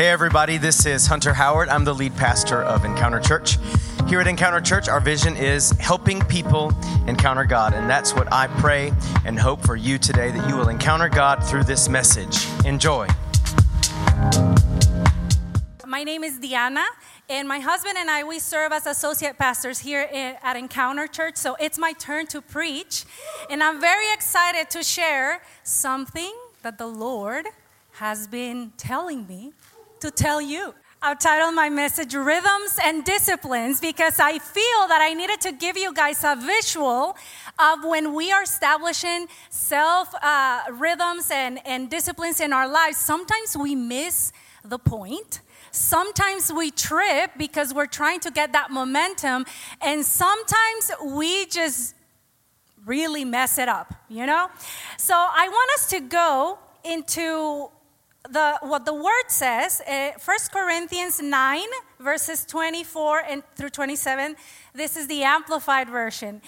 Hey, everybody, this is Hunter Howard. I'm the lead pastor of Encounter Church. Here at Encounter Church, our vision is helping people encounter God. And that's what I pray and hope for you today that you will encounter God through this message. Enjoy. My name is Diana, and my husband and I, we serve as associate pastors here at Encounter Church. So it's my turn to preach. And I'm very excited to share something that the Lord has been telling me to tell you. I've titled my message Rhythms and Disciplines because I feel that I needed to give you guys a visual of when we are establishing self uh, rhythms and, and disciplines in our lives. Sometimes we miss the point. Sometimes we trip because we're trying to get that momentum. And sometimes we just really mess it up, you know? So I want us to go into the, what the word says, uh, 1 Corinthians 9, verses 24 and through 27. This is the amplified version.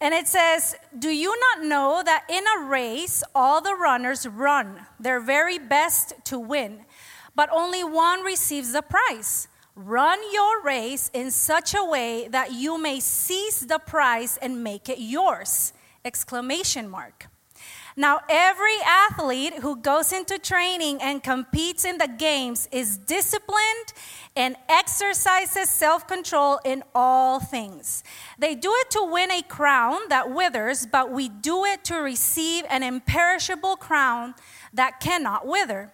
And it says, Do you not know that in a race all the runners run their very best to win, but only one receives the prize? Run your race in such a way that you may seize the prize and make it yours! Exclamation mark. Now, every athlete who goes into training and competes in the games is disciplined and exercises self control in all things. They do it to win a crown that withers, but we do it to receive an imperishable crown that cannot wither.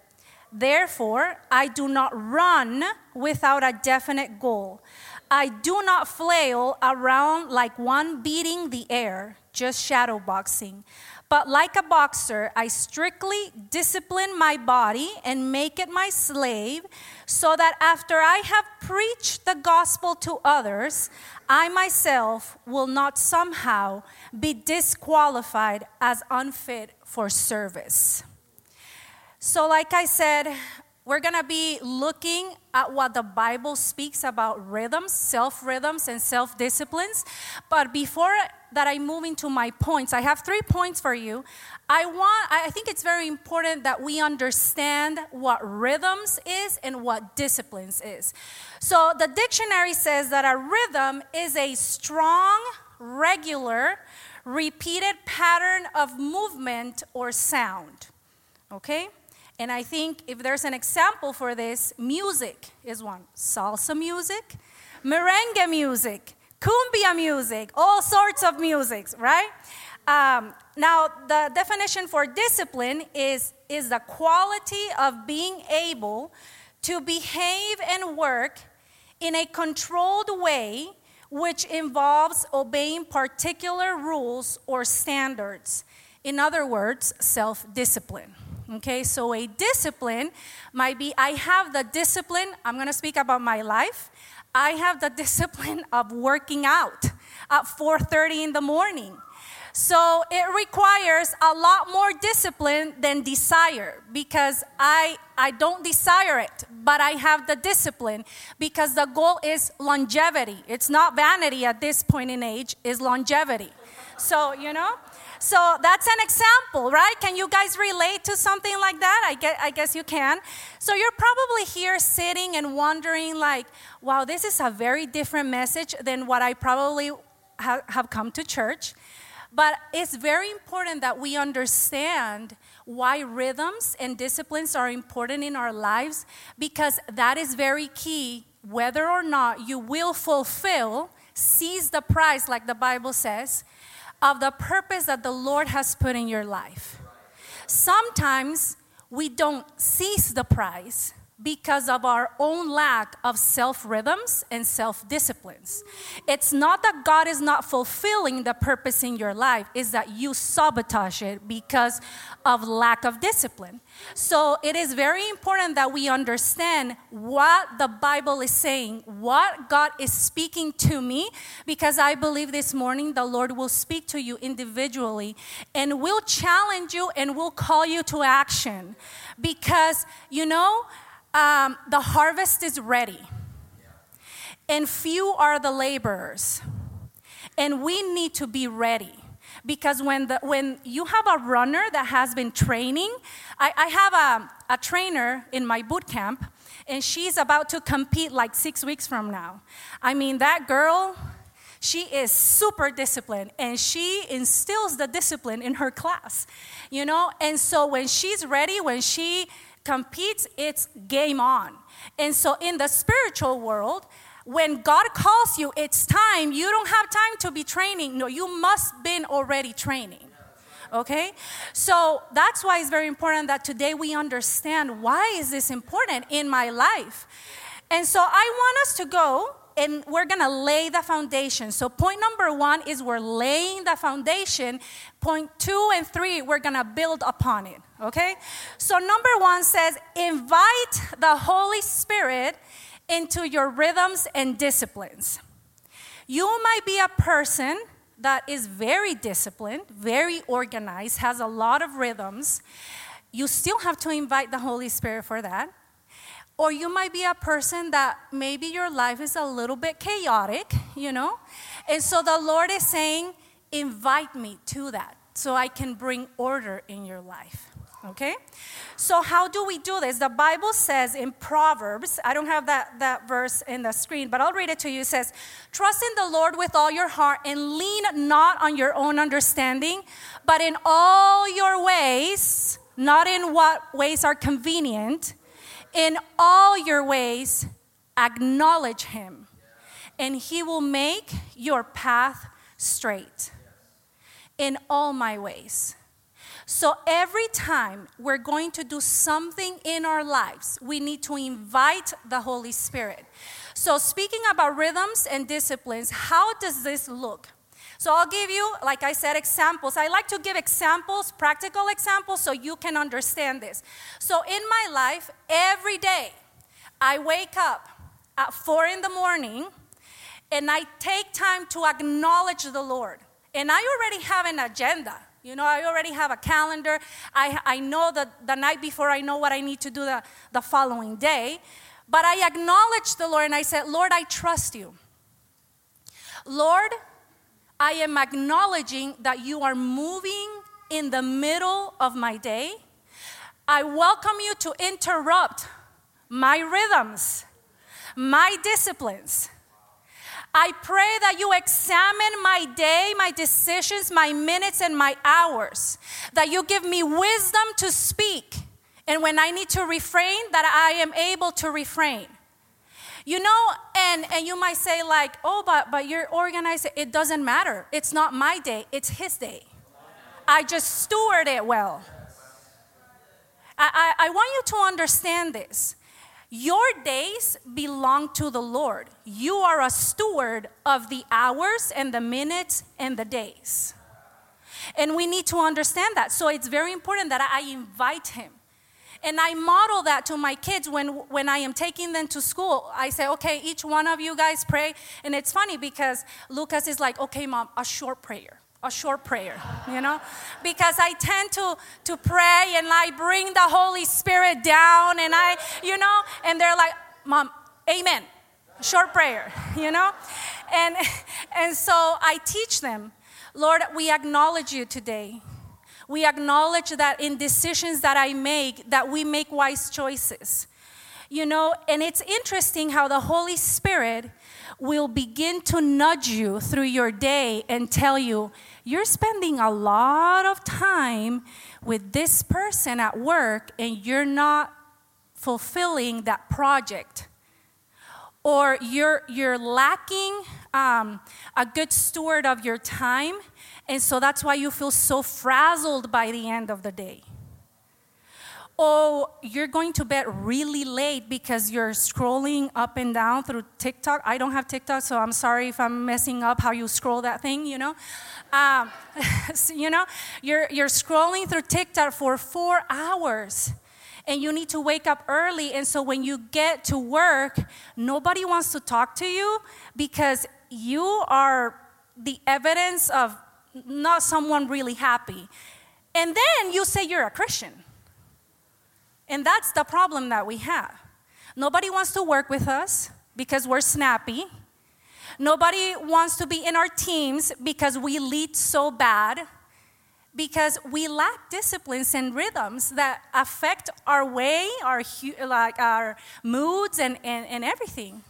Therefore, I do not run without a definite goal. I do not flail around like one beating the air, just shadow boxing. But like a boxer, I strictly discipline my body and make it my slave, so that after I have preached the gospel to others, I myself will not somehow be disqualified as unfit for service. So, like I said, we're going to be looking at what the Bible speaks about rhythms, self rhythms, and self disciplines. But before that I move into my points, I have three points for you. I want I think it's very important that we understand what rhythms is and what disciplines is. So the dictionary says that a rhythm is a strong, regular, repeated pattern of movement or sound. Okay? And I think if there's an example for this, music is one. Salsa music, merengue music, cumbia music, all sorts of musics, right? Um, now, the definition for discipline is, is the quality of being able to behave and work in a controlled way which involves obeying particular rules or standards. In other words, self discipline. Okay, so a discipline might be I have the discipline, I'm gonna speak about my life. I have the discipline of working out at 4:30 in the morning. So it requires a lot more discipline than desire because I I don't desire it, but I have the discipline because the goal is longevity. It's not vanity at this point in age, is longevity. So, you know, so that's an example, right? Can you guys relate to something like that? I guess, I guess you can. So you're probably here sitting and wondering, like, wow, this is a very different message than what I probably ha- have come to church. But it's very important that we understand why rhythms and disciplines are important in our lives because that is very key whether or not you will fulfill, seize the prize, like the Bible says, of the purpose that the Lord has put in your life. Sometimes we don't seize the prize because of our own lack of self rhythms and self disciplines. It's not that God is not fulfilling the purpose in your life, it's that you sabotage it because of lack of discipline. So it is very important that we understand what the Bible is saying, what God is speaking to me, because I believe this morning the Lord will speak to you individually and will challenge you and will call you to action. Because, you know, um, the harvest is ready, and few are the laborers. And we need to be ready Because when, the, when you have a runner that has been training, I, I have a, a trainer in my boot camp, and she's about to compete like six weeks from now. I mean, that girl, she is super disciplined and she instills the discipline in her class, you know? And so when she's ready, when she competes, it's game on. And so in the spiritual world, when God calls you, it's time. You don't have time to be training. No, you must been already training. Okay? So that's why it's very important that today we understand why is this important in my life. And so I want us to go and we're going to lay the foundation. So point number 1 is we're laying the foundation. Point 2 and 3 we're going to build upon it. Okay? So number 1 says invite the Holy Spirit into your rhythms and disciplines. You might be a person that is very disciplined, very organized, has a lot of rhythms. You still have to invite the Holy Spirit for that. Or you might be a person that maybe your life is a little bit chaotic, you know? And so the Lord is saying, invite me to that so I can bring order in your life. Okay? So, how do we do this? The Bible says in Proverbs, I don't have that, that verse in the screen, but I'll read it to you. It says, Trust in the Lord with all your heart and lean not on your own understanding, but in all your ways, not in what ways are convenient, in all your ways, acknowledge Him, and He will make your path straight. In all my ways. So every time we're going to do something in our lives, we need to invite the Holy Spirit. So, speaking about rhythms and disciplines, how does this look? So, I'll give you, like I said, examples. I like to give examples, practical examples, so you can understand this. So, in my life, every day, I wake up at four in the morning and I take time to acknowledge the Lord. And I already have an agenda. You know, I already have a calendar. I, I know that the night before I know what I need to do the, the following day. But I acknowledge the Lord and I said, Lord, I trust you. Lord, I am acknowledging that you are moving in the middle of my day. I welcome you to interrupt my rhythms, my disciplines. I pray that you examine my day, my decisions, my minutes, and my hours. That you give me wisdom to speak. And when I need to refrain, that I am able to refrain. You know, and, and you might say, like, oh, but, but you're organized. It doesn't matter. It's not my day, it's his day. I just steward it well. I, I, I want you to understand this. Your days belong to the Lord. You are a steward of the hours and the minutes and the days. And we need to understand that. So it's very important that I invite Him. And I model that to my kids when, when I am taking them to school. I say, okay, each one of you guys pray. And it's funny because Lucas is like, okay, mom, a short prayer a short prayer, you know? Because I tend to, to pray and I bring the Holy Spirit down and I, you know, and they're like, Mom, amen. Short prayer, you know? And, and so I teach them, Lord, we acknowledge you today. We acknowledge that in decisions that I make, that we make wise choices. You know, and it's interesting how the Holy Spirit will begin to nudge you through your day and tell you, you're spending a lot of time with this person at work and you're not fulfilling that project. Or you're, you're lacking um, a good steward of your time, and so that's why you feel so frazzled by the end of the day oh, you're going to bed really late because you're scrolling up and down through TikTok. I don't have TikTok, so I'm sorry if I'm messing up how you scroll that thing, you know. Um, you know, you're, you're scrolling through TikTok for four hours and you need to wake up early. And so when you get to work, nobody wants to talk to you because you are the evidence of not someone really happy. And then you say you're a Christian. And that's the problem that we have. Nobody wants to work with us because we're snappy. Nobody wants to be in our teams because we lead so bad. because we lack disciplines and rhythms that affect our way, our, like our moods, and, and, and everything.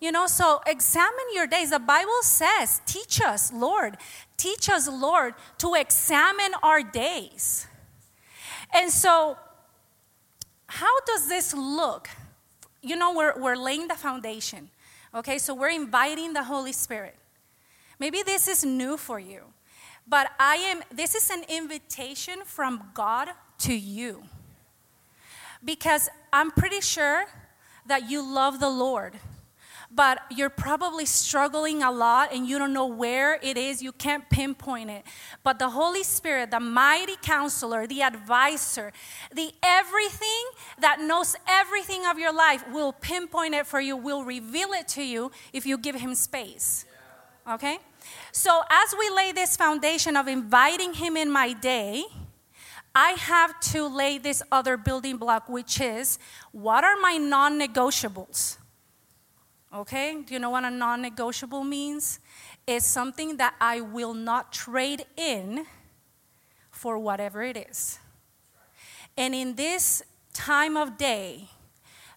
You know, so examine your days. The Bible says, teach us, Lord, teach us, Lord, to examine our days. And so, how does this look? You know, we're, we're laying the foundation. Okay, so we're inviting the Holy Spirit. Maybe this is new for you, but I am, this is an invitation from God to you. Because I'm pretty sure that you love the Lord but you're probably struggling a lot and you don't know where it is. You can't pinpoint it. But the Holy Spirit, the mighty counselor, the advisor, the everything that knows everything of your life will pinpoint it for you, will reveal it to you if you give Him space. Okay? So, as we lay this foundation of inviting Him in my day, I have to lay this other building block, which is what are my non negotiables? Okay? Do you know what a non negotiable means? It's something that I will not trade in for whatever it is. And in this time of day,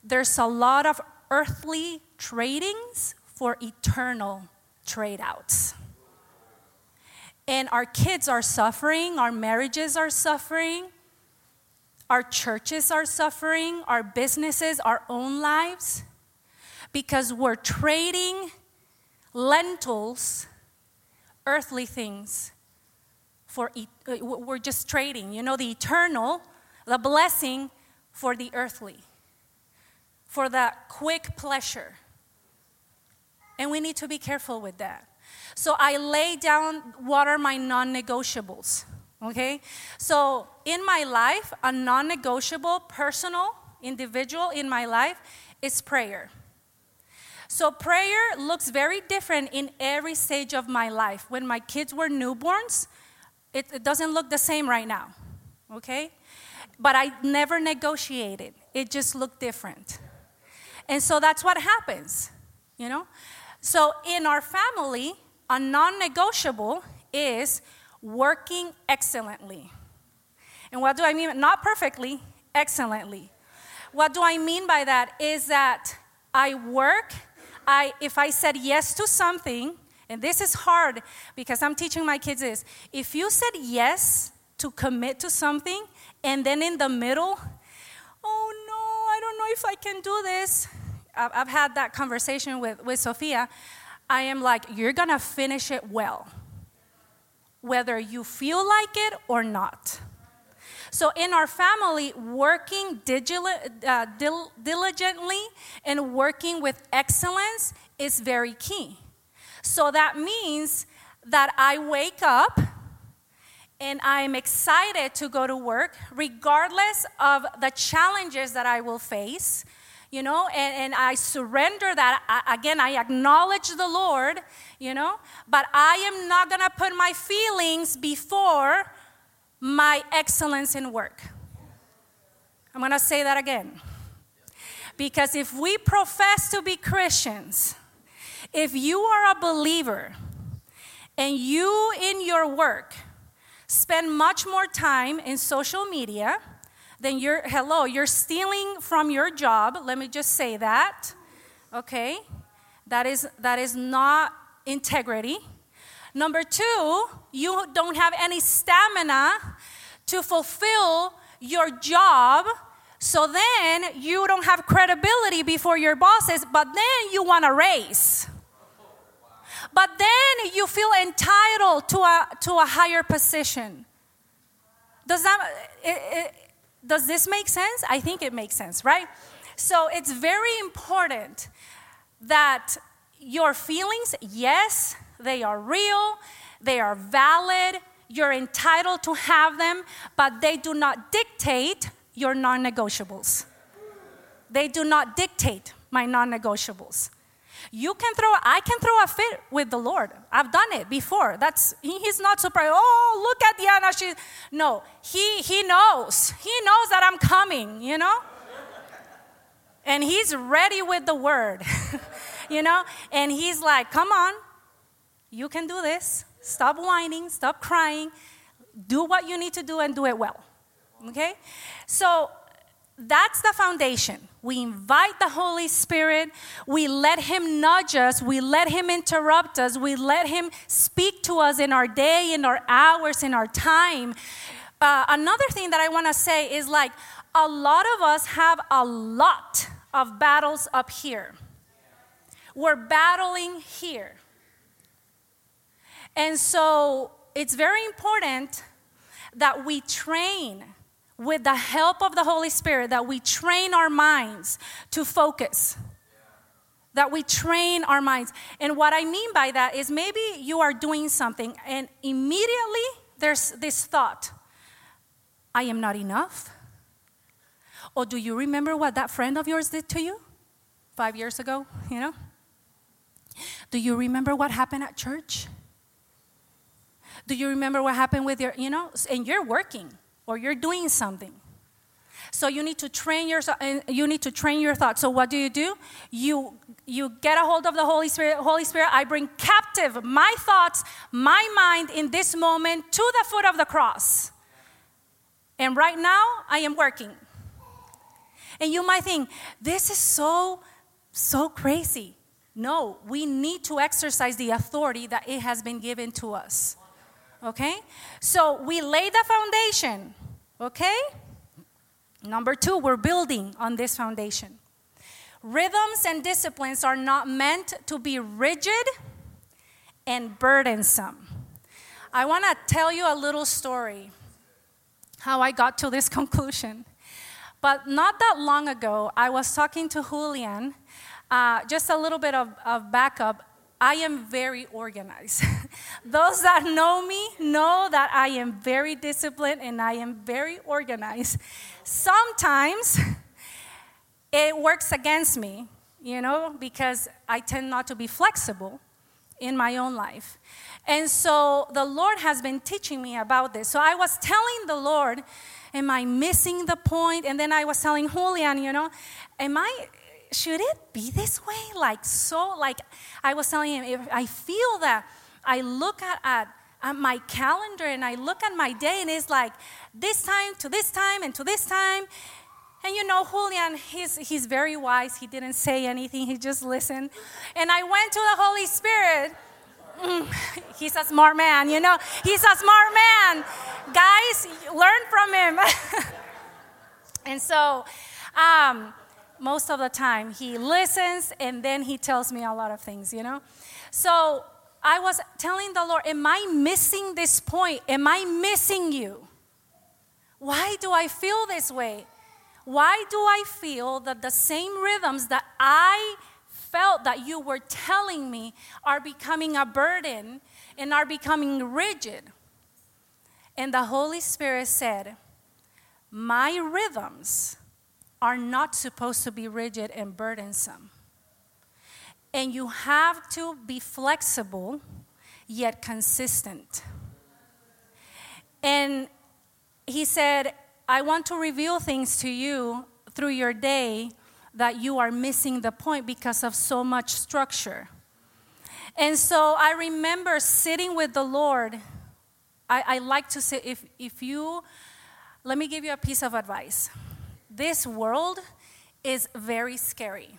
there's a lot of earthly tradings for eternal trade outs. And our kids are suffering, our marriages are suffering, our churches are suffering, our businesses, our own lives because we're trading lentils, earthly things, for uh, we're just trading, you know, the eternal, the blessing for the earthly, for that quick pleasure. And we need to be careful with that. So I lay down what are my non negotiables. Okay? So in my life, a non negotiable, personal, individual in my life is prayer. So prayer looks very different in every stage of my life. When my kids were newborns, it, it doesn't look the same right now, okay? But I never negotiated, it just looked different. And so that's what happens, you know? So in our family, a non negotiable is working excellently. And what do I mean? Not perfectly, excellently. What do I mean by that is that I work I, if I said yes to something, and this is hard because I'm teaching my kids this. If you said yes to commit to something, and then in the middle, oh no, I don't know if I can do this. I've, had that conversation with, with Sophia. I am like, you're gonna finish it well, whether you feel like it or not. So, in our family, working uh, diligently and working with excellence is very key. So, that means that I wake up and I'm excited to go to work, regardless of the challenges that I will face, you know, and, and I surrender that. I, again, I acknowledge the Lord, you know, but I am not gonna put my feelings before my excellence in work. I'm going to say that again. Because if we profess to be Christians, if you are a believer and you in your work spend much more time in social media, then you're, hello, you're stealing from your job. Let me just say that. Okay? That is, that is not integrity. Number two, you don't have any stamina to fulfill your job. So then you don't have credibility before your bosses, but then you want a raise. But then you feel entitled to a, to a higher position. Does, that, it, it, does this make sense? I think it makes sense, right? So it's very important that your feelings, yes, they are real, they are valid, you're entitled to have them, but they do not dictate your non negotiables. They do not dictate my non negotiables. You can throw, I can throw a fit with the Lord. I've done it before. That's, he's not surprised. Oh, look at Diana. She, no, he, he knows. He knows that I'm coming, you know? And he's ready with the word, you know? And he's like, come on, you can do this. Stop whining, stop crying. do what you need to do and do it well. Okay? So that's the foundation. We invite the Holy Spirit. We let Him nudge us. We let Him interrupt us. We let Him speak to us in our day, in our hours, in our time. Uh, another thing that I want to say is like a lot of us have a lot of battles up here. We're battling here. And so it's very important that we train with the help of the Holy Spirit, that we train our minds to focus. That we train our minds. And what I mean by that is maybe you are doing something and immediately there's this thought I am not enough. Or do you remember what that friend of yours did to you five years ago? You know? Do you remember what happened at church? Do you remember what happened with your, you know, and you're working or you're doing something. So you need to train your you need to train your thoughts. So what do you do? You you get a hold of the Holy Spirit. Holy Spirit, I bring captive my thoughts, my mind in this moment to the foot of the cross. And right now I am working. And you might think, this is so so crazy. No, we need to exercise the authority that it has been given to us. Okay? So we lay the foundation. Okay? Number two, we're building on this foundation. Rhythms and disciplines are not meant to be rigid and burdensome. I want to tell you a little story how I got to this conclusion. But not that long ago, I was talking to Julian. Uh, just a little bit of, of backup. I am very organized. Those that know me know that I am very disciplined and I am very organized. Sometimes it works against me, you know, because I tend not to be flexible in my own life. And so the Lord has been teaching me about this. So I was telling the Lord, Am I missing the point? And then I was telling Julian, you know, Am I should it be this way? Like, so, like, I was telling him, if I feel that I look at, at, at my calendar and I look at my day and it's like this time to this time and to this time. And you know, Julian, he's, he's very wise. He didn't say anything, he just listened. And I went to the Holy Spirit. Mm, he's a smart man, you know, he's a smart man. Guys, learn from him. and so, um, most of the time he listens and then he tells me a lot of things, you know? So I was telling the Lord, Am I missing this point? Am I missing you? Why do I feel this way? Why do I feel that the same rhythms that I felt that you were telling me are becoming a burden and are becoming rigid? And the Holy Spirit said, My rhythms are not supposed to be rigid and burdensome. And you have to be flexible yet consistent. And he said, I want to reveal things to you through your day that you are missing the point because of so much structure. And so I remember sitting with the Lord. I, I like to say, if, if you, let me give you a piece of advice this world is very scary.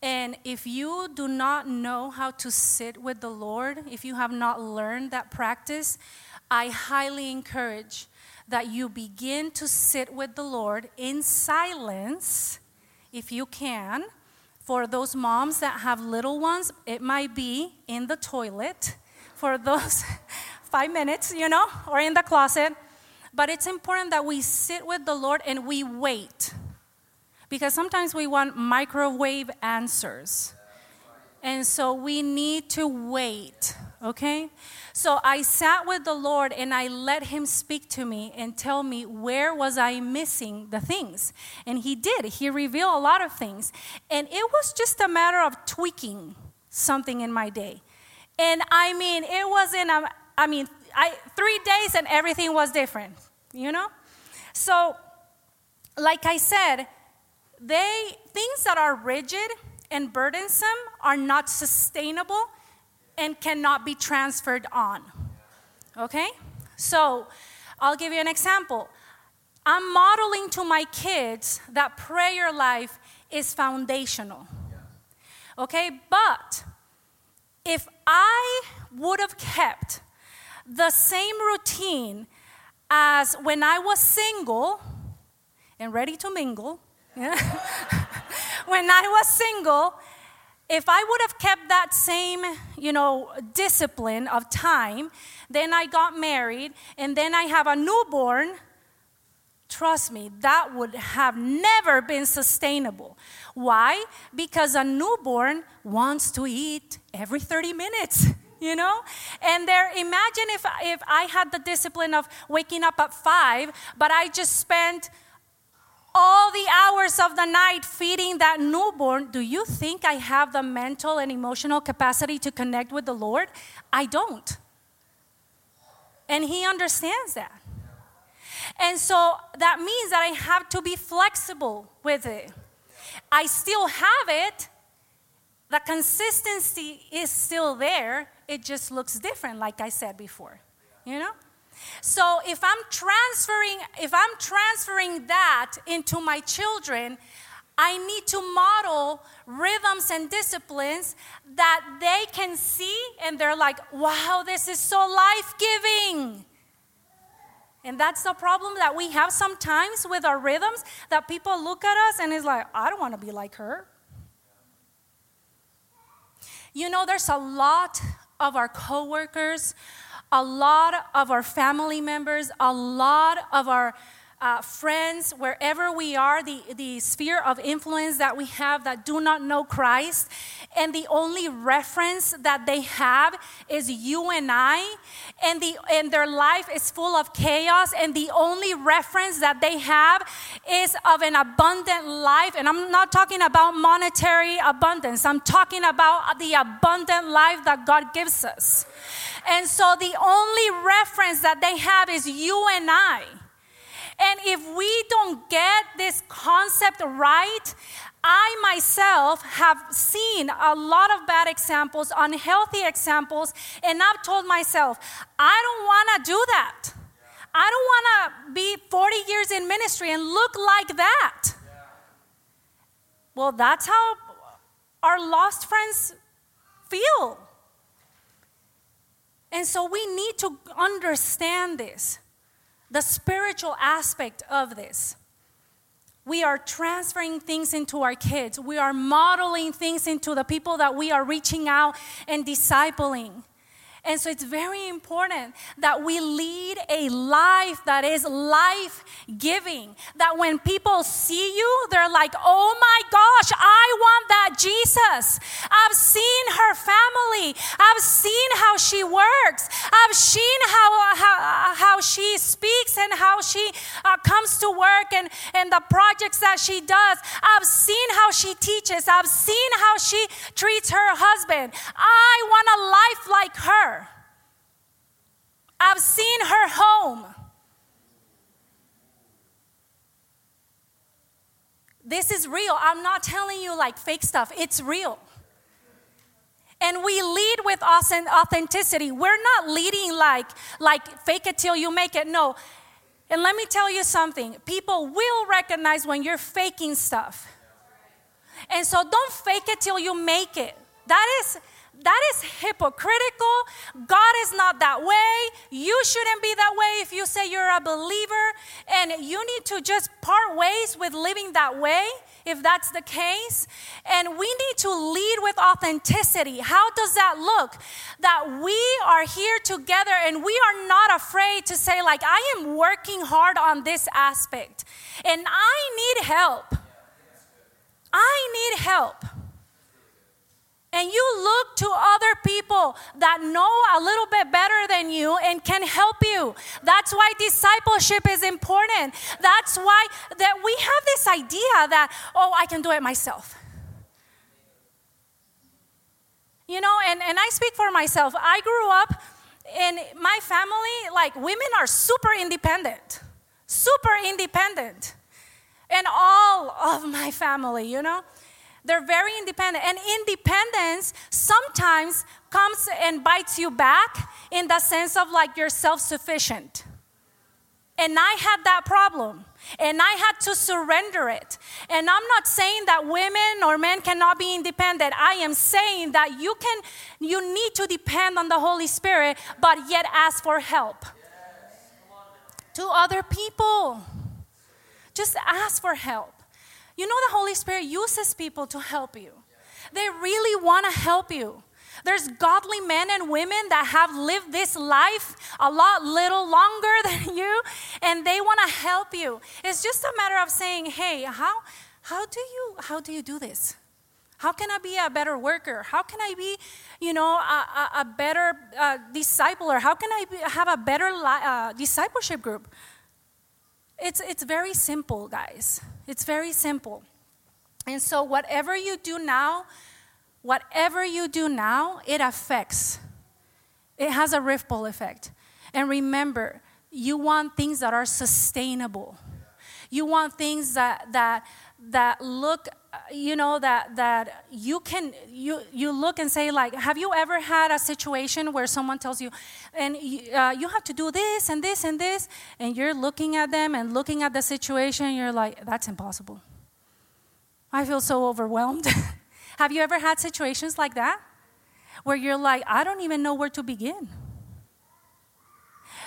And if you do not know how to sit with the Lord, if you have not learned that practice, I highly encourage that you begin to sit with the Lord in silence, if you can. For those moms that have little ones, it might be in the toilet for those five minutes, you know, or in the closet. But it's important that we sit with the Lord and we wait. Because sometimes we want microwave answers. And so we need to wait, okay? So I sat with the Lord and I let him speak to me and tell me where was I missing the things. And he did. He revealed a lot of things. And it was just a matter of tweaking something in my day. And I mean, it wasn't I mean, I, three days and everything was different, you know? So, like I said, they things that are rigid and burdensome are not sustainable and cannot be transferred on. Okay? So, I'll give you an example. I'm modeling to my kids that prayer life is foundational. Okay, but if I would have kept the same routine as when I was single and ready to mingle, when I was single, if I would have kept that same, you know, discipline of time, then I got married, and then I have a newborn, trust me, that would have never been sustainable. Why? Because a newborn wants to eat every 30 minutes. You know? And there, imagine if, if I had the discipline of waking up at five, but I just spent all the hours of the night feeding that newborn, do you think I have the mental and emotional capacity to connect with the Lord? I don't. And He understands that. And so that means that I have to be flexible with it. I still have it, the consistency is still there, it just looks different, like I said before. You know? So if I'm transferring, if I'm transferring that into my children, I need to model rhythms and disciplines that they can see and they're like, wow, this is so life giving. And that's the problem that we have sometimes with our rhythms that people look at us and is like, I don't want to be like her. You know, there's a lot of our coworkers a lot of our family members, a lot of our uh, friends, wherever we are, the, the sphere of influence that we have that do not know Christ, and the only reference that they have is you and I, and, the, and their life is full of chaos, and the only reference that they have is of an abundant life. And I'm not talking about monetary abundance, I'm talking about the abundant life that God gives us. And so the only reference that they have is you and I. And if we don't get this concept right, I myself have seen a lot of bad examples, unhealthy examples, and I've told myself, I don't want to do that. I don't want to be 40 years in ministry and look like that. Well, that's how our lost friends feel. And so we need to understand this, the spiritual aspect of this. We are transferring things into our kids. We are modeling things into the people that we are reaching out and discipling. And so it's very important that we lead a life that is life giving. That when people see you, they're like, oh my gosh, I want that Jesus. I've seen her family, I've seen how she works, I've seen how, how, how she speaks and how she uh, comes to work and, and the projects that she does. I've seen how she teaches, I've seen how she treats her husband. I want a life like her. I've seen her home. This is real. I'm not telling you like fake stuff, it's real. And we lead with authenticity. We're not leading like, like fake it till you make it. No. And let me tell you something people will recognize when you're faking stuff. And so don't fake it till you make it. That is that is hypocritical. God is not that way. You shouldn't be that way if you say you're a believer. And you need to just part ways with living that way if that's the case. And we need to lead with authenticity. How does that look? That we are here together and we are not afraid to say, like, I am working hard on this aspect and I need help. I need help and you look to other people that know a little bit better than you and can help you. That's why discipleship is important. That's why that we have this idea that oh i can do it myself. You know and, and i speak for myself. I grew up in my family like women are super independent. Super independent. And all of my family you know they're very independent. And independence sometimes comes and bites you back in the sense of like you're self sufficient. And I had that problem. And I had to surrender it. And I'm not saying that women or men cannot be independent. I am saying that you can you need to depend on the Holy Spirit, but yet ask for help. To other people. Just ask for help. You know the Holy Spirit uses people to help you. They really want to help you. There's godly men and women that have lived this life a lot little longer than you and they want to help you. It's just a matter of saying, "Hey, how how do you how do you do this? How can I be a better worker? How can I be, you know, a, a, a better uh, discipler? How can I be, have a better li- uh, discipleship group?" It's it's very simple, guys. It's very simple. And so whatever you do now, whatever you do now, it affects. It has a ripple effect. And remember, you want things that are sustainable. You want things that that that look you know that that you can you you look and say like have you ever had a situation where someone tells you and uh, you have to do this and this and this and you're looking at them and looking at the situation you're like that's impossible i feel so overwhelmed Have you ever had situations like that? Where you're like, I don't even know where to begin.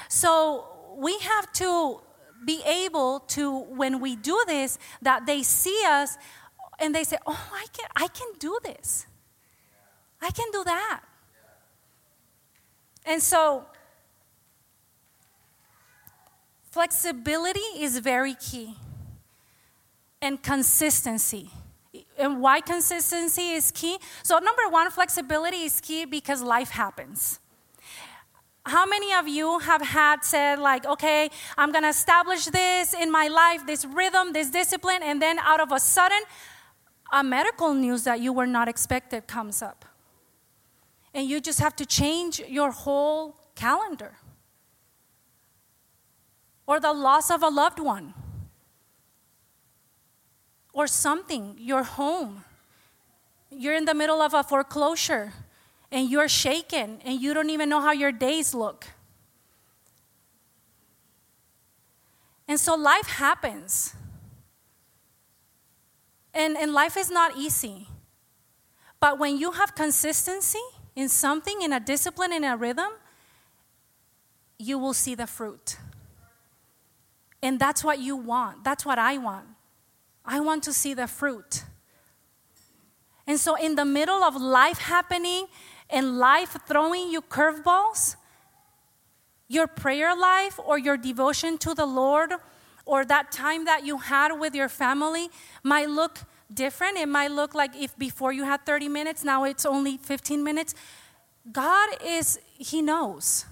So we have to be able to, when we do this, that they see us and they say, Oh, I can, I can do this. I can do that. And so, flexibility is very key, and consistency and why consistency is key? So, number one, flexibility is key because life happens. How many of you have had said, like, okay, I'm gonna establish this in my life, this rhythm, this discipline, and then out of a sudden, a medical news that you were not expected comes up. And you just have to change your whole calendar. Or the loss of a loved one or something, your home. You're in the middle of a foreclosure and you're shaken and you don't even know how your days look. And so life happens. And, and life is not easy. But when you have consistency in something, in a discipline, in a rhythm, you will see the fruit. And that's what you want. That's what I want. I want to see the fruit. And so, in the middle of life happening and life throwing you curveballs, your prayer life or your devotion to the Lord or that time that you had with your family might look different. It might look like if before you had 30 minutes, now it's only 15 minutes. God is, He knows.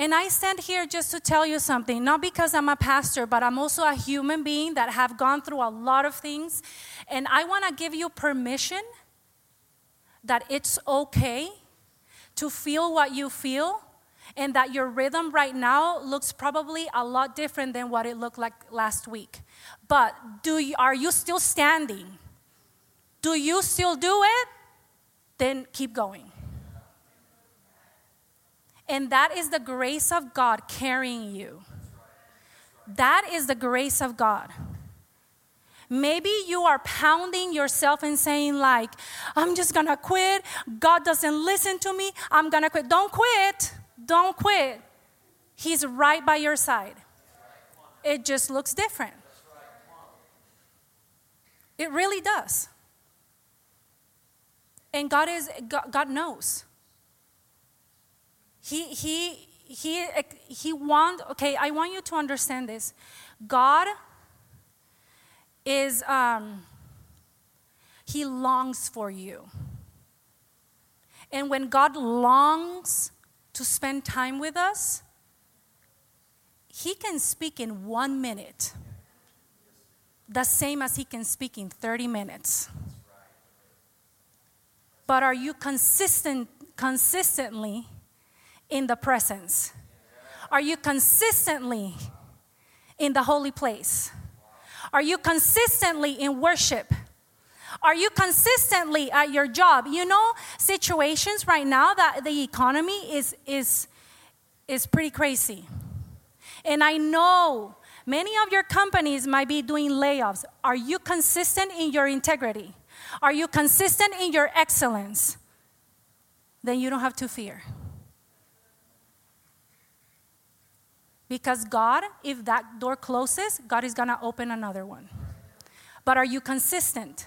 And I stand here just to tell you something, not because I'm a pastor, but I'm also a human being that have gone through a lot of things. And I want to give you permission that it's okay to feel what you feel and that your rhythm right now looks probably a lot different than what it looked like last week. But do you, are you still standing? Do you still do it? Then keep going. And that is the grace of God carrying you. That is the grace of God. Maybe you are pounding yourself and saying, like, I'm just gonna quit. God doesn't listen to me. I'm gonna quit. Don't quit. Don't quit. He's right by your side. It just looks different. It really does. And God is God knows. He, he, he, he want, okay, I want you to understand this. God is, um, he longs for you. And when God longs to spend time with us, he can speak in one minute, the same as he can speak in 30 minutes. But are you consistent, consistently in the presence? Are you consistently in the holy place? Are you consistently in worship? Are you consistently at your job? You know, situations right now that the economy is, is, is pretty crazy. And I know many of your companies might be doing layoffs. Are you consistent in your integrity? Are you consistent in your excellence? Then you don't have to fear. Because God, if that door closes, God is going to open another one. But are you consistent?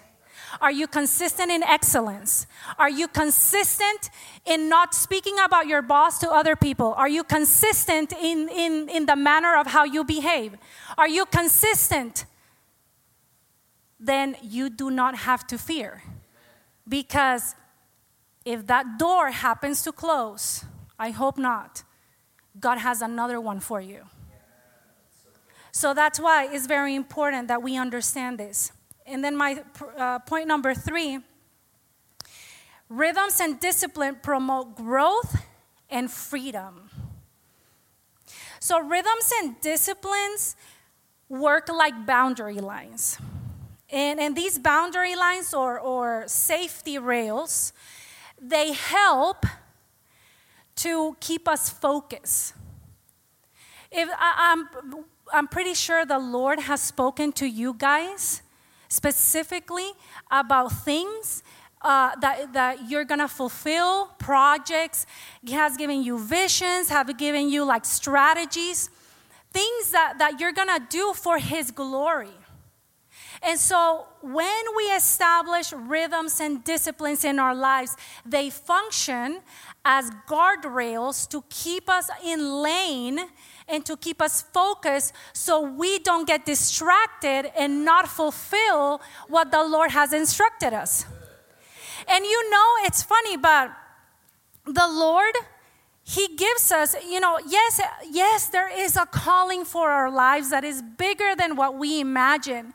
Are you consistent in excellence? Are you consistent in not speaking about your boss to other people? Are you consistent in, in, in the manner of how you behave? Are you consistent? Then you do not have to fear. Because if that door happens to close, I hope not, God has another one for you. So that's why it's very important that we understand this. And then, my uh, point number three rhythms and discipline promote growth and freedom. So, rhythms and disciplines work like boundary lines. And, and these boundary lines or, or safety rails, they help to keep us focused. If I, I'm, I'm pretty sure the Lord has spoken to you guys specifically about things uh, that, that you're gonna fulfill, projects. He has given you visions, have given you like strategies, things that, that you're gonna do for His glory. And so when we establish rhythms and disciplines in our lives, they function as guardrails to keep us in lane and to keep us focused so we don't get distracted and not fulfill what the Lord has instructed us. And you know, it's funny, but the Lord, He gives us, you know, yes, yes, there is a calling for our lives that is bigger than what we imagine.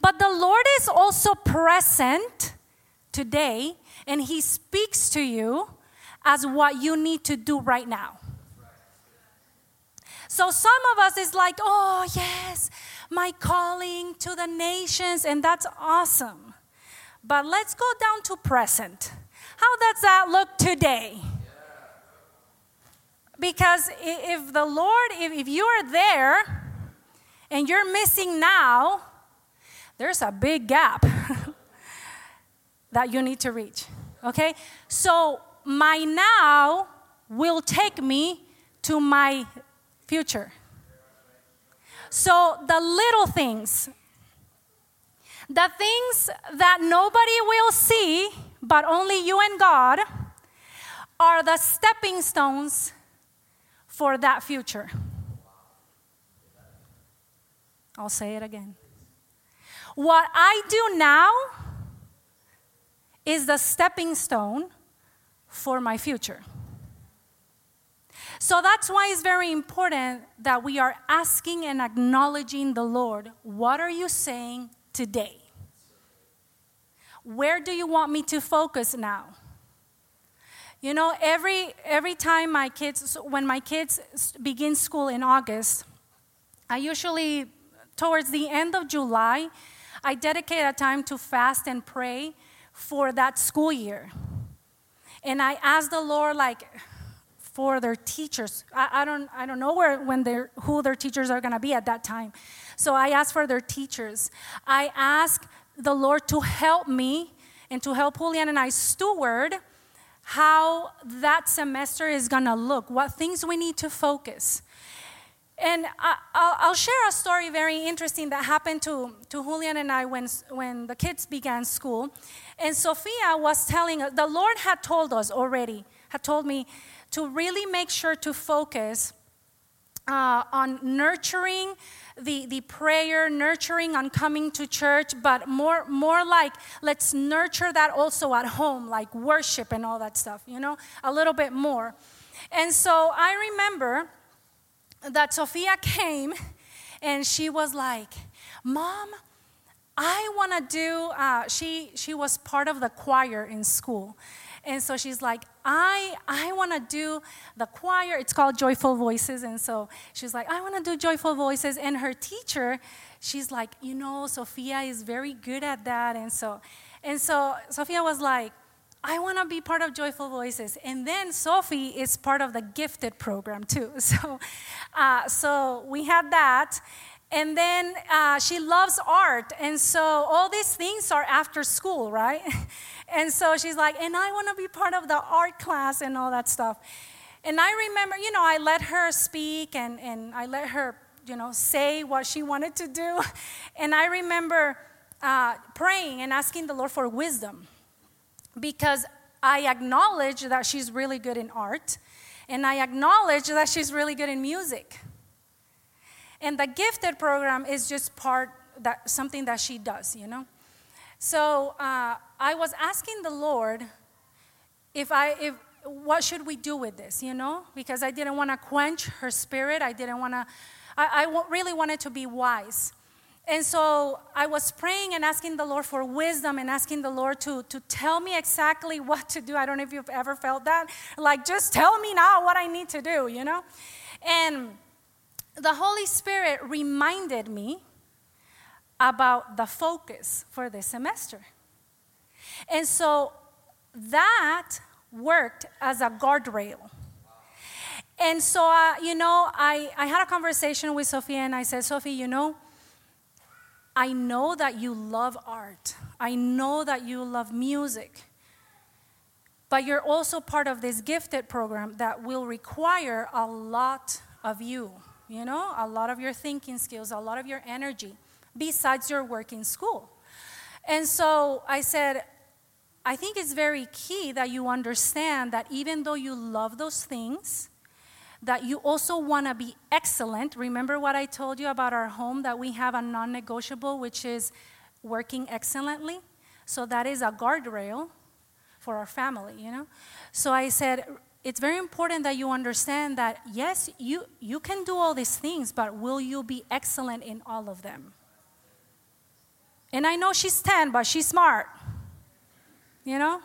But the Lord is also present today and He speaks to you as what you need to do right now. So some of us is like, oh, yes, my calling to the nations, and that's awesome. But let's go down to present. How does that look today? Because if the Lord, if, you are there and you're missing now, there's a big gap that you need to reach. Okay? So my now will take me to my future. So the little things, the things that nobody will see, but only you and God, are the stepping stones for that future. I'll say it again. What I do now is the stepping stone for my future. So that's why it's very important that we are asking and acknowledging the Lord. What are you saying today? Where do you want me to focus now? You know, every every time my kids when my kids begin school in August, I usually towards the end of July, I dedicate a time to fast and pray for that school year. And I ask the Lord, like, for their teachers. I, I, don't, I don't know where, when they're, who their teachers are going to be at that time. So I ask for their teachers. I ask the Lord to help me and to help Julian and I steward how that semester is going to look, what things we need to focus. And I, will share a story very interesting that happened to, to Julian and I when, when the kids began school. And Sophia was telling us, the Lord had told us already, had told me to really make sure to focus uh, on nurturing the, the prayer, nurturing on coming to church, but more, more like let's nurture that also at home, like worship and all that stuff, you know, a little bit more. And so I remember that Sophia came and she was like, Mom, I want to do, uh, she, she was part of the choir in school. And so she's like, I, I want to do the choir. It's called Joyful Voices. And so she's like, I want to do Joyful Voices. And her teacher, she's like, you know, Sophia is very good at that. And so, and so Sophia was like, I want to be part of Joyful Voices. And then Sophie is part of the gifted program too. So, uh, so we had that. And then uh, she loves art. And so all these things are after school, right? and so she's like, and I want to be part of the art class and all that stuff. And I remember, you know, I let her speak and, and I let her, you know, say what she wanted to do. And I remember uh, praying and asking the Lord for wisdom because I acknowledge that she's really good in art and I acknowledge that she's really good in music. And the gifted program is just part that something that she does, you know. So uh, I was asking the Lord if I if what should we do with this, you know? Because I didn't want to quench her spirit. I didn't want to. I, I really wanted to be wise. And so I was praying and asking the Lord for wisdom and asking the Lord to, to tell me exactly what to do. I don't know if you've ever felt that. Like, just tell me now what I need to do, you know? And the Holy Spirit reminded me about the focus for this semester. And so that worked as a guardrail. And so, uh, you know, I, I had a conversation with Sophie and I said, Sophie, you know, I know that you love art. I know that you love music. But you're also part of this gifted program that will require a lot of you, you know, a lot of your thinking skills, a lot of your energy, besides your work in school. And so I said, I think it's very key that you understand that even though you love those things, that you also want to be excellent. Remember what I told you about our home that we have a non negotiable, which is working excellently? So that is a guardrail for our family, you know? So I said, it's very important that you understand that yes, you, you can do all these things, but will you be excellent in all of them? And I know she's 10, but she's smart, you know?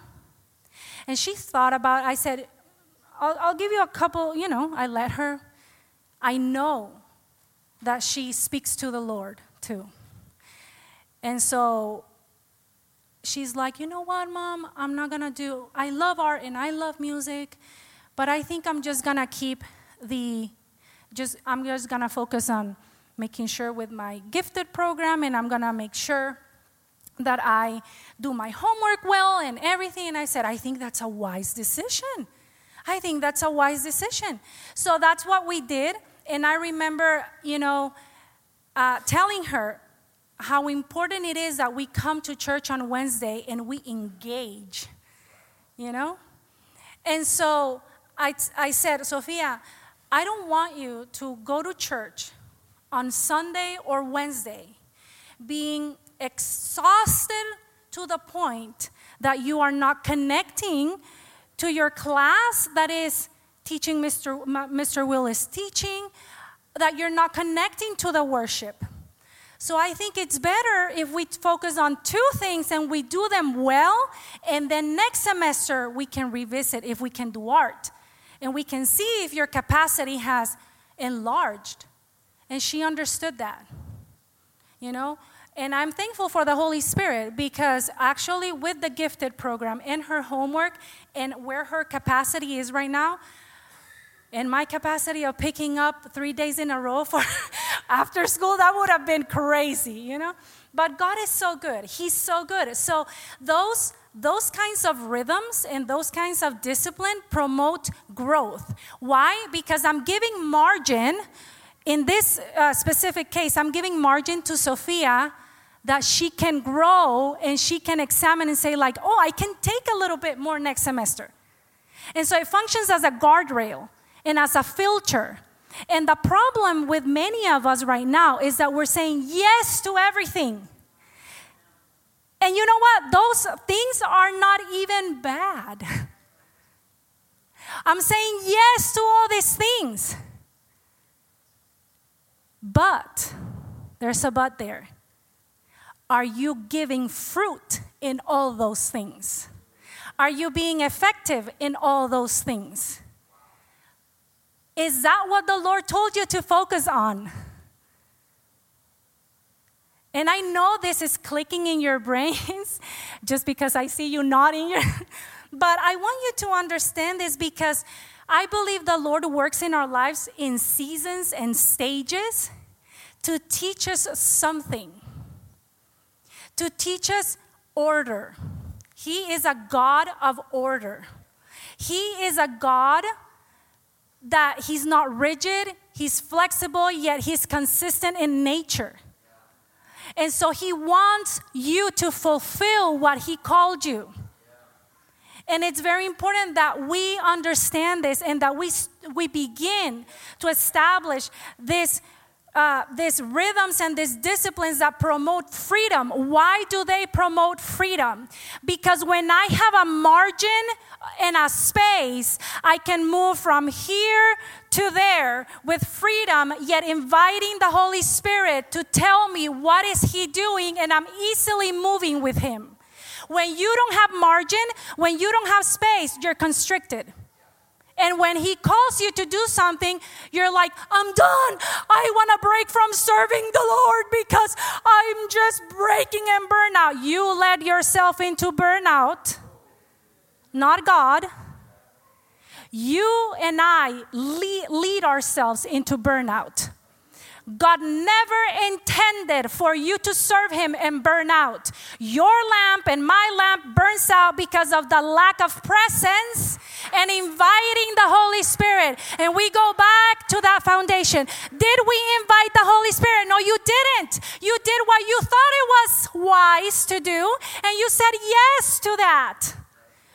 And she thought about, I said, I'll, I'll give you a couple, you know, I let her. I know that she speaks to the Lord too. And so she's like, you know what, mom, I'm not gonna do, I love art and I love music, but I think I'm just gonna keep the, just, I'm just gonna focus on making sure with my gifted program and I'm gonna make sure that I do my homework well and everything. And I said, I think that's a wise decision. I think that's a wise decision. So that's what we did. And I remember, you know, uh, telling her how important it is that we come to church on Wednesday and we engage, you know? And so I, I said, Sophia, I don't want you to go to church on Sunday or Wednesday being exhausted to the point that you are not connecting to your class that is teaching Mr. Mr. Willis teaching, that you're not connecting to the worship. So I think it's better if we focus on two things and we do them well, and then next semester we can revisit if we can do art. And we can see if your capacity has enlarged. And she understood that. You know? And I'm thankful for the Holy Spirit because actually, with the gifted program and her homework and where her capacity is right now, and my capacity of picking up three days in a row for after school, that would have been crazy, you know? But God is so good. He's so good. So, those those kinds of rhythms and those kinds of discipline promote growth. Why? Because I'm giving margin. In this uh, specific case, I'm giving margin to Sophia that she can grow and she can examine and say, like, oh, I can take a little bit more next semester. And so it functions as a guardrail and as a filter. And the problem with many of us right now is that we're saying yes to everything. And you know what? Those things are not even bad. I'm saying yes to all these things. But, there's a but there. Are you giving fruit in all those things? Are you being effective in all those things? Is that what the Lord told you to focus on? And I know this is clicking in your brains just because I see you nodding. but I want you to understand this because I believe the Lord works in our lives in seasons and stages to teach us something, to teach us order. He is a God of order. He is a God that He's not rigid, He's flexible, yet He's consistent in nature. And so He wants you to fulfill what He called you. And it's very important that we understand this and that we, we begin to establish this uh, rhythms and these disciplines that promote freedom. Why do they promote freedom? Because when I have a margin and a space, I can move from here to there with freedom, yet inviting the Holy Spirit to tell me what is He doing, and I'm easily moving with Him. When you don't have margin, when you don't have space, you're constricted. And when He calls you to do something, you're like, I'm done. I want to break from serving the Lord because I'm just breaking and burnout. You led yourself into burnout, not God. You and I lead, lead ourselves into burnout. God never intended for you to serve Him and burn out. Your lamp and my lamp burns out because of the lack of presence and inviting the Holy Spirit. And we go back to that foundation. Did we invite the Holy Spirit? No, you didn't. You did what you thought it was wise to do, and you said yes to that.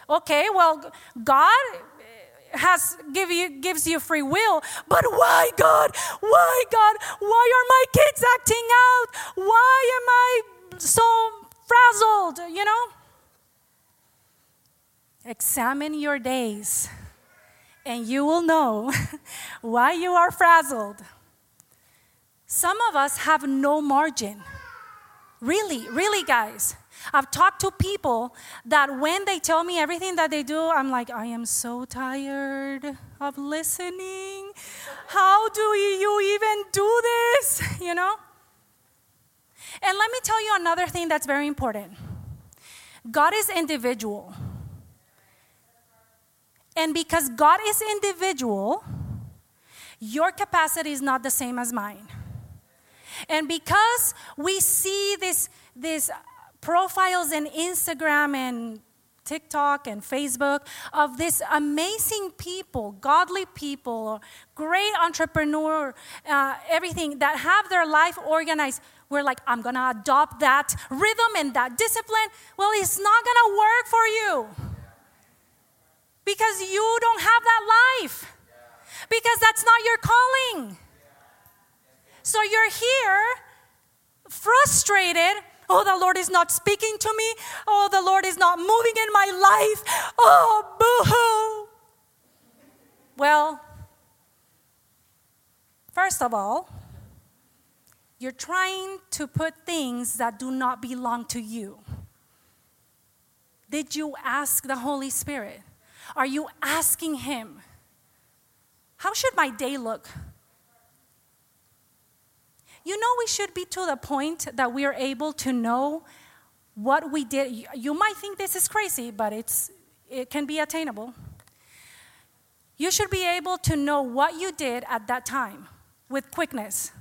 Okay, well, God has give you gives you free will but why god? Why god? Why are my kids acting out? Why am i so frazzled you know? Examine your days and you will know why you are frazzled. Some of us have no margin. Really really guys I've talked to people that when they tell me everything that they do, I'm like, I am so tired of listening. How do you even do this? You know? And let me tell you another thing that's very important God is individual. And because God is individual, your capacity is not the same as mine. And because we see this, this profiles in Instagram and TikTok and Facebook of these amazing people, godly people, great entrepreneur, uh, everything that have their life organized. We're like, I'm gonna adopt that rhythm and that discipline. Well, it's not gonna work for you because you don't have that life, because that's not your calling. So you're here frustrated Oh, the Lord is not speaking to me. Oh, the Lord is not moving in my life. Oh, boo hoo. Well, first of all, you're trying to put things that do not belong to you. Did you ask the Holy Spirit? Are you asking Him? How should my day look? You know, we should be to the point that we are able to know what we did. You might think this is crazy, but it's, it can be attainable. You should be able to know what you did at that time with quickness.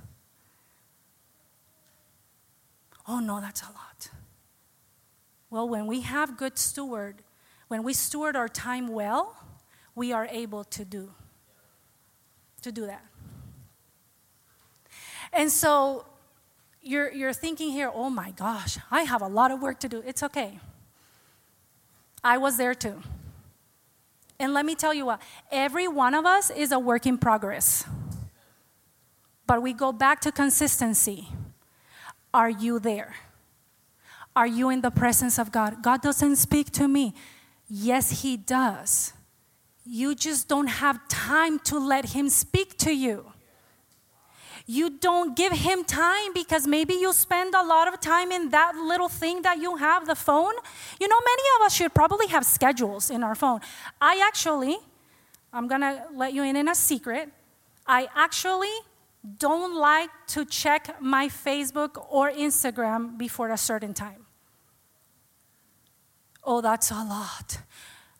Oh, no, that's a lot. Well, when we have good steward, when we steward our time well, we are able to do to do that. And so you're, you're thinking here, oh my gosh, I have a lot of work to do. It's okay. I was there too. And let me tell you what, every one of us is a work in progress. But we go back to consistency. Are you there? Are you in the presence of God? God doesn't speak to me. Yes, He does. You just don't have time to let Him speak to you you don't give him time because maybe you spend a lot of time in that little thing that you have, the phone. You know, many of us should probably have schedules in our phone. I actually, I'm gonna let you in in a secret. I actually don't like to check my Facebook or Instagram before a certain time. Oh, that's a lot.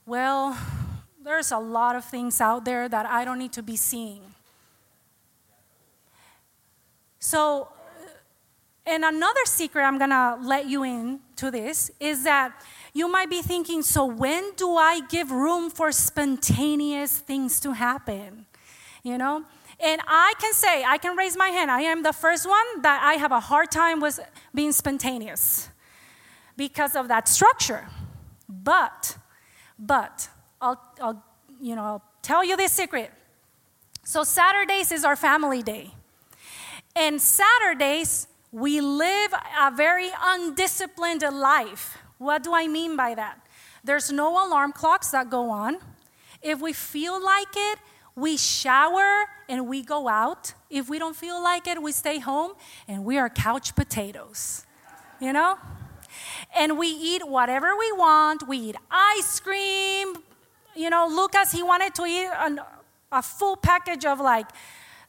Well, there's a lot of things out there that I don't need to be seeing. So, uh, and another secret I'm gonna let you in to this is that you might be thinking, so when do I give room for spontaneous things to happen? You know? And I can say, I can raise my hand. I am the first one that I have a hard time with being spontaneous because of that structure. But, but, I'll, I'll, you know, I'll tell you this secret. So Saturdays is our family day. And Saturdays, we live a very undisciplined life. What do I mean by that? There's no alarm clocks that go on. If we feel like it, we shower and we go out. If we don't feel like it, we stay home and we are couch potatoes. You know? And we eat whatever we want. We eat ice cream. You know, Lucas, he wanted to eat an, a full package of like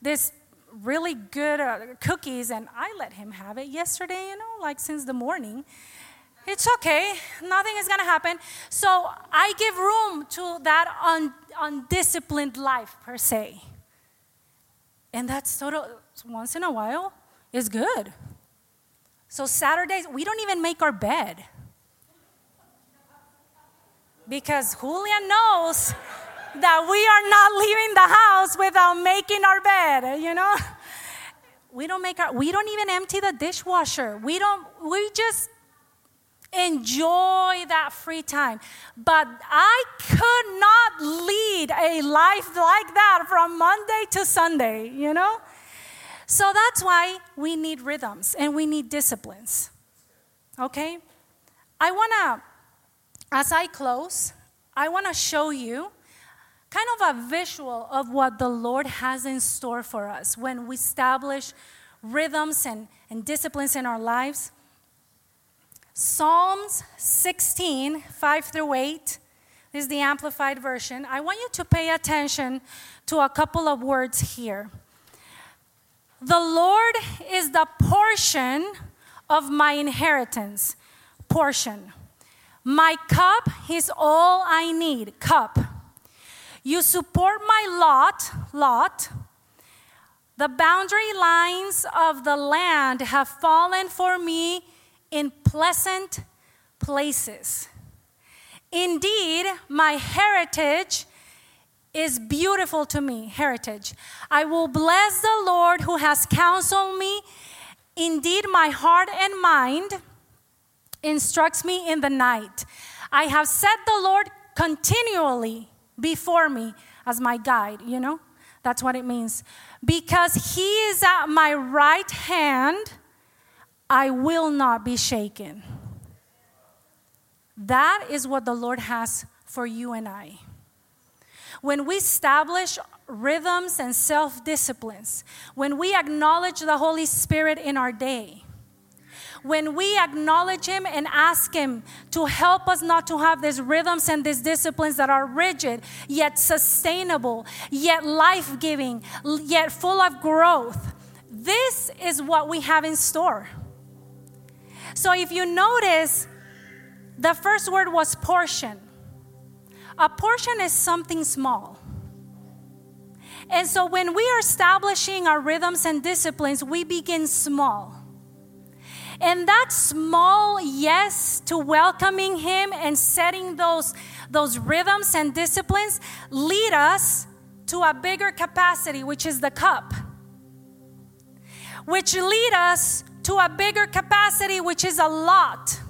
this really good uh, cookies, and I let him have it yesterday, you know, like since the morning. It's okay, nothing is gonna happen. So I give room to that un, undisciplined life, per se. And that's total, once in a while, is good. So Saturdays, we don't even make our bed. Because Julian knows that we are not leaving the house without making our bed, you know? We don't make our we don't even empty the dishwasher. We don't we just enjoy that free time. But I could not lead a life like that from Monday to Sunday, you know? So that's why we need rhythms and we need disciplines. Okay? I want to, as I close, I want to show you kind of a visual of what the Lord has in store for us when we establish rhythms and, and disciplines in our lives. Psalms 16, 5 through 8. This is the amplified version. I want you to pay attention to a couple of words here. The Lord is the portion of my inheritance. Portion. My cup is all I need. Cup. You support my lot, lot. The boundary lines of the land have fallen for me in pleasant places. Indeed, my heritage is beautiful to me. Heritage. I will bless the Lord who has counseled me. Indeed, my heart and mind instructs me in the night. I have set the Lord continually before me as my guide, you know? That's what it means. Because he is at my right hand, I will not be shaken. That is what the Lord has for you and I. When we establish rhythms and self disciplines, when we acknowledge the Holy Spirit in our day, when we acknowledge Him and ask Him to help us not to have these rhythms and these disciplines that are rigid, yet sustainable, yet life giving, yet full of growth, this is what we have in store. So if you notice, the first word was portion. A portion is something small. And so when we are establishing our rhythms and disciplines, we begin small. And that small yes to welcoming Him and setting those, those rhythms and disciplines lead us to a bigger capacity, which is the cup, which lead us to a bigger capacity, which is a lot.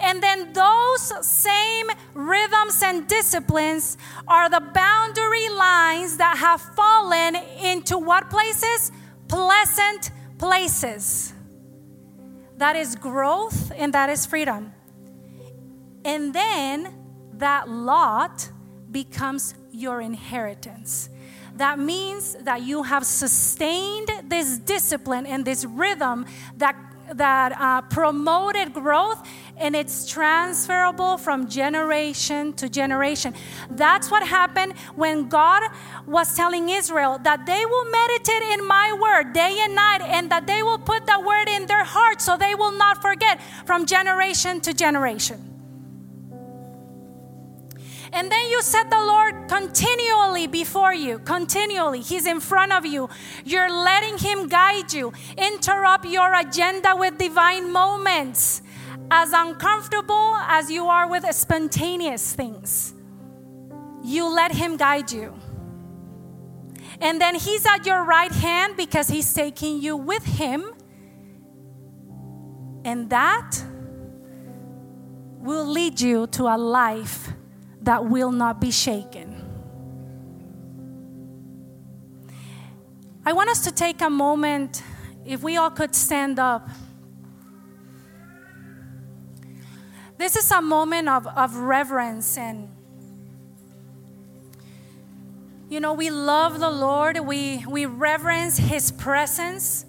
And then those same rhythms and disciplines are the boundary lines that have fallen into what places? Pleasant places that is growth and that is freedom. And then that lot becomes your inheritance. That means that you have sustained this discipline and this rhythm that, that uh, promoted growth and it's transferable from generation to generation. That's what happened when God was telling Israel that they will meditate in my word day and night and that they will put the word in their heart so they will not forget from generation to generation. And then you set the Lord continually before you, continually. He's in front of you. You're letting Him guide you. Interrupt your agenda with divine moments as uncomfortable as you are with spontaneous things, you let Him guide you. And then He's at your right hand because He's taking you with Him. And that will lead you to a life that will not be shaken. I want us to take a moment, if we all could stand up. This is a moment of, of reverence and you know, we love the Lord, we, we reverence His presence.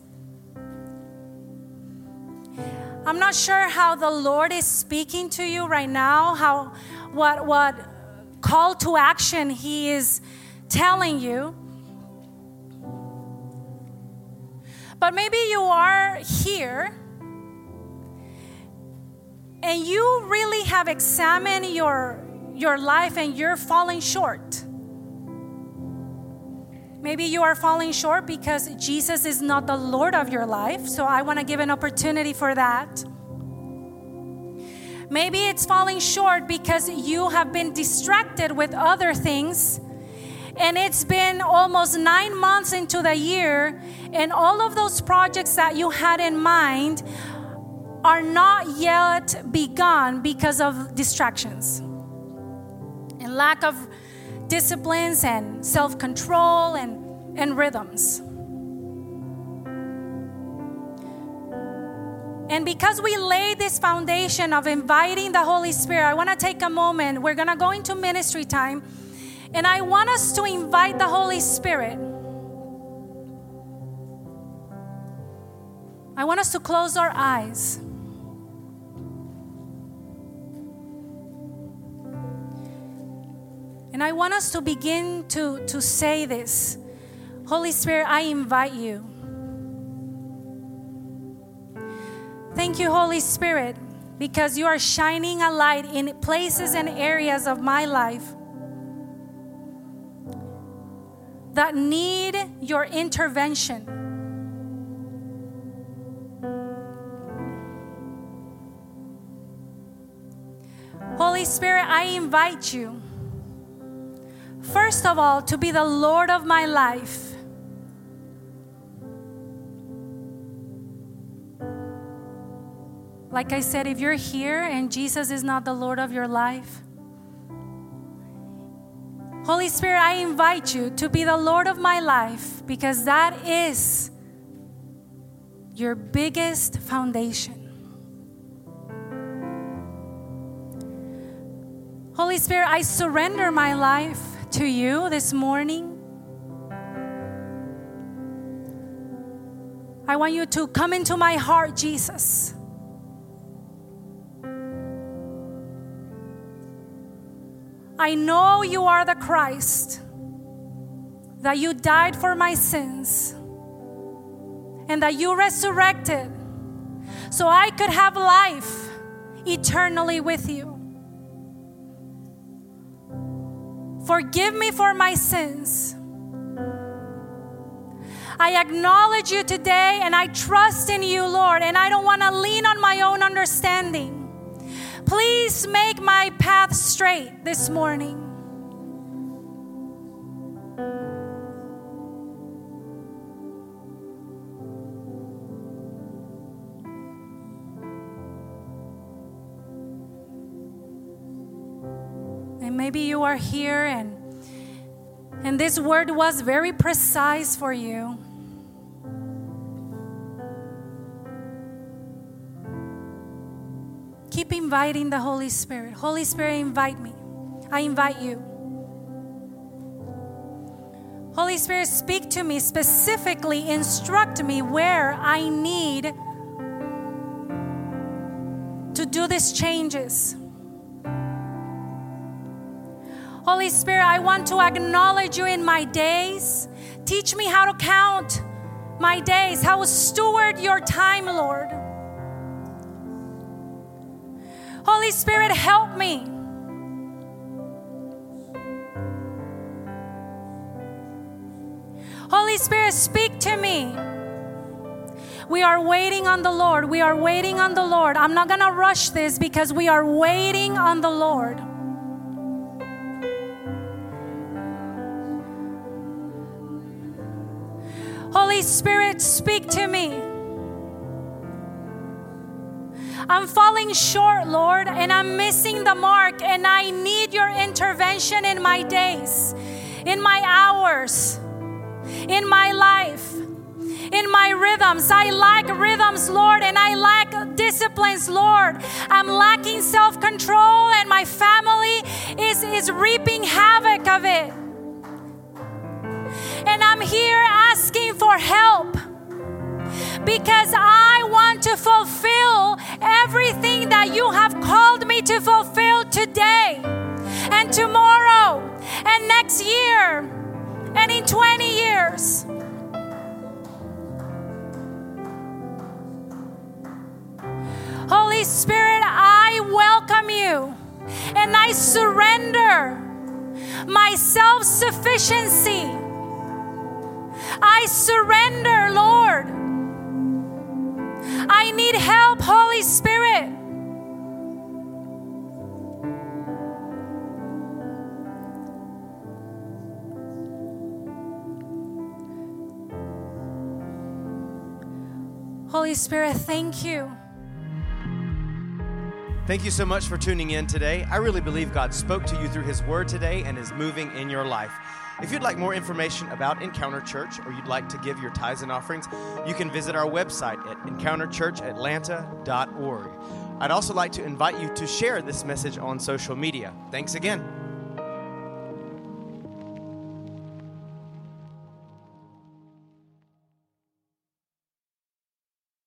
I'm not sure how the Lord is speaking to you right now, how what what call to action He is telling you. But maybe you are here and you really have examined your, your life and you're falling short. Maybe you are falling short because Jesus is not the Lord of your life. So I want to give an opportunity for that. Maybe it's falling short because you have been distracted with other things. And it's been almost nine months into the year, and all of those projects that you had in mind are not yet begun because of distractions and lack of disciplines and self control and, and rhythms. And because we lay this foundation of inviting the Holy Spirit, I want to take a moment. We're going to go into ministry time. And I want us to invite the Holy Spirit. I want us to close our eyes. And I want us to begin to, to say this Holy Spirit, I invite you. Thank you, Holy Spirit, because you are shining a light in places and areas of my life that need your intervention. Holy Spirit, I invite you First of all, to be the Lord of my life. Like I said, if you're here and Jesus is not the Lord of your life, Holy Spirit, I invite you to be the Lord of my life because that is your biggest foundation. Holy Spirit, I surrender my life to you this morning. I want you to come into my heart, Jesus. I know you are the Christ, that you died for my sins, and that you resurrected so I could have life eternally with you. Forgive me for my sins. I acknowledge you today and I trust in you, Lord, and I don't want to lean on my own understanding. Please make my path straight this morning. Maybe you are here and and this word was very precise for you. Keep inviting the Holy Spirit. Holy Spirit, invite me. I invite you. Holy Spirit, speak to me specifically, instruct me where I need to do these changes. Holy Spirit, I want to acknowledge you in my days. Teach me how to count my days, how to steward your time, Lord. Holy Spirit, help me. Holy Spirit, speak to me. We are waiting on the Lord. We are waiting on the Lord. I'm not going to rush this because we are waiting on the Lord. Holy Spirit, speak to me. I'm falling short, Lord, and I'm missing the mark, and I need your intervention in my days, in my hours, in my life, in my rhythms. I lack rhythms, Lord, and I lack disciplines, Lord. I'm lacking self control, and my family is, is reaping havoc of it. I'm here asking for help because I want to fulfill everything that you have called me to fulfill today and tomorrow and next year and in 20 years. Holy Spirit, I welcome you and I surrender my self sufficiency I surrender, Lord. I need help, Holy Spirit. Holy Spirit, thank you. Thank you so much for tuning in today. I really believe God spoke to you through His Word today and is moving in your life. If you'd like more information about Encounter Church or you'd like to give your tithes and offerings, you can visit our website at encounterchurchatlanta.org. I'd also like to invite you to share this message on social media. Thanks again.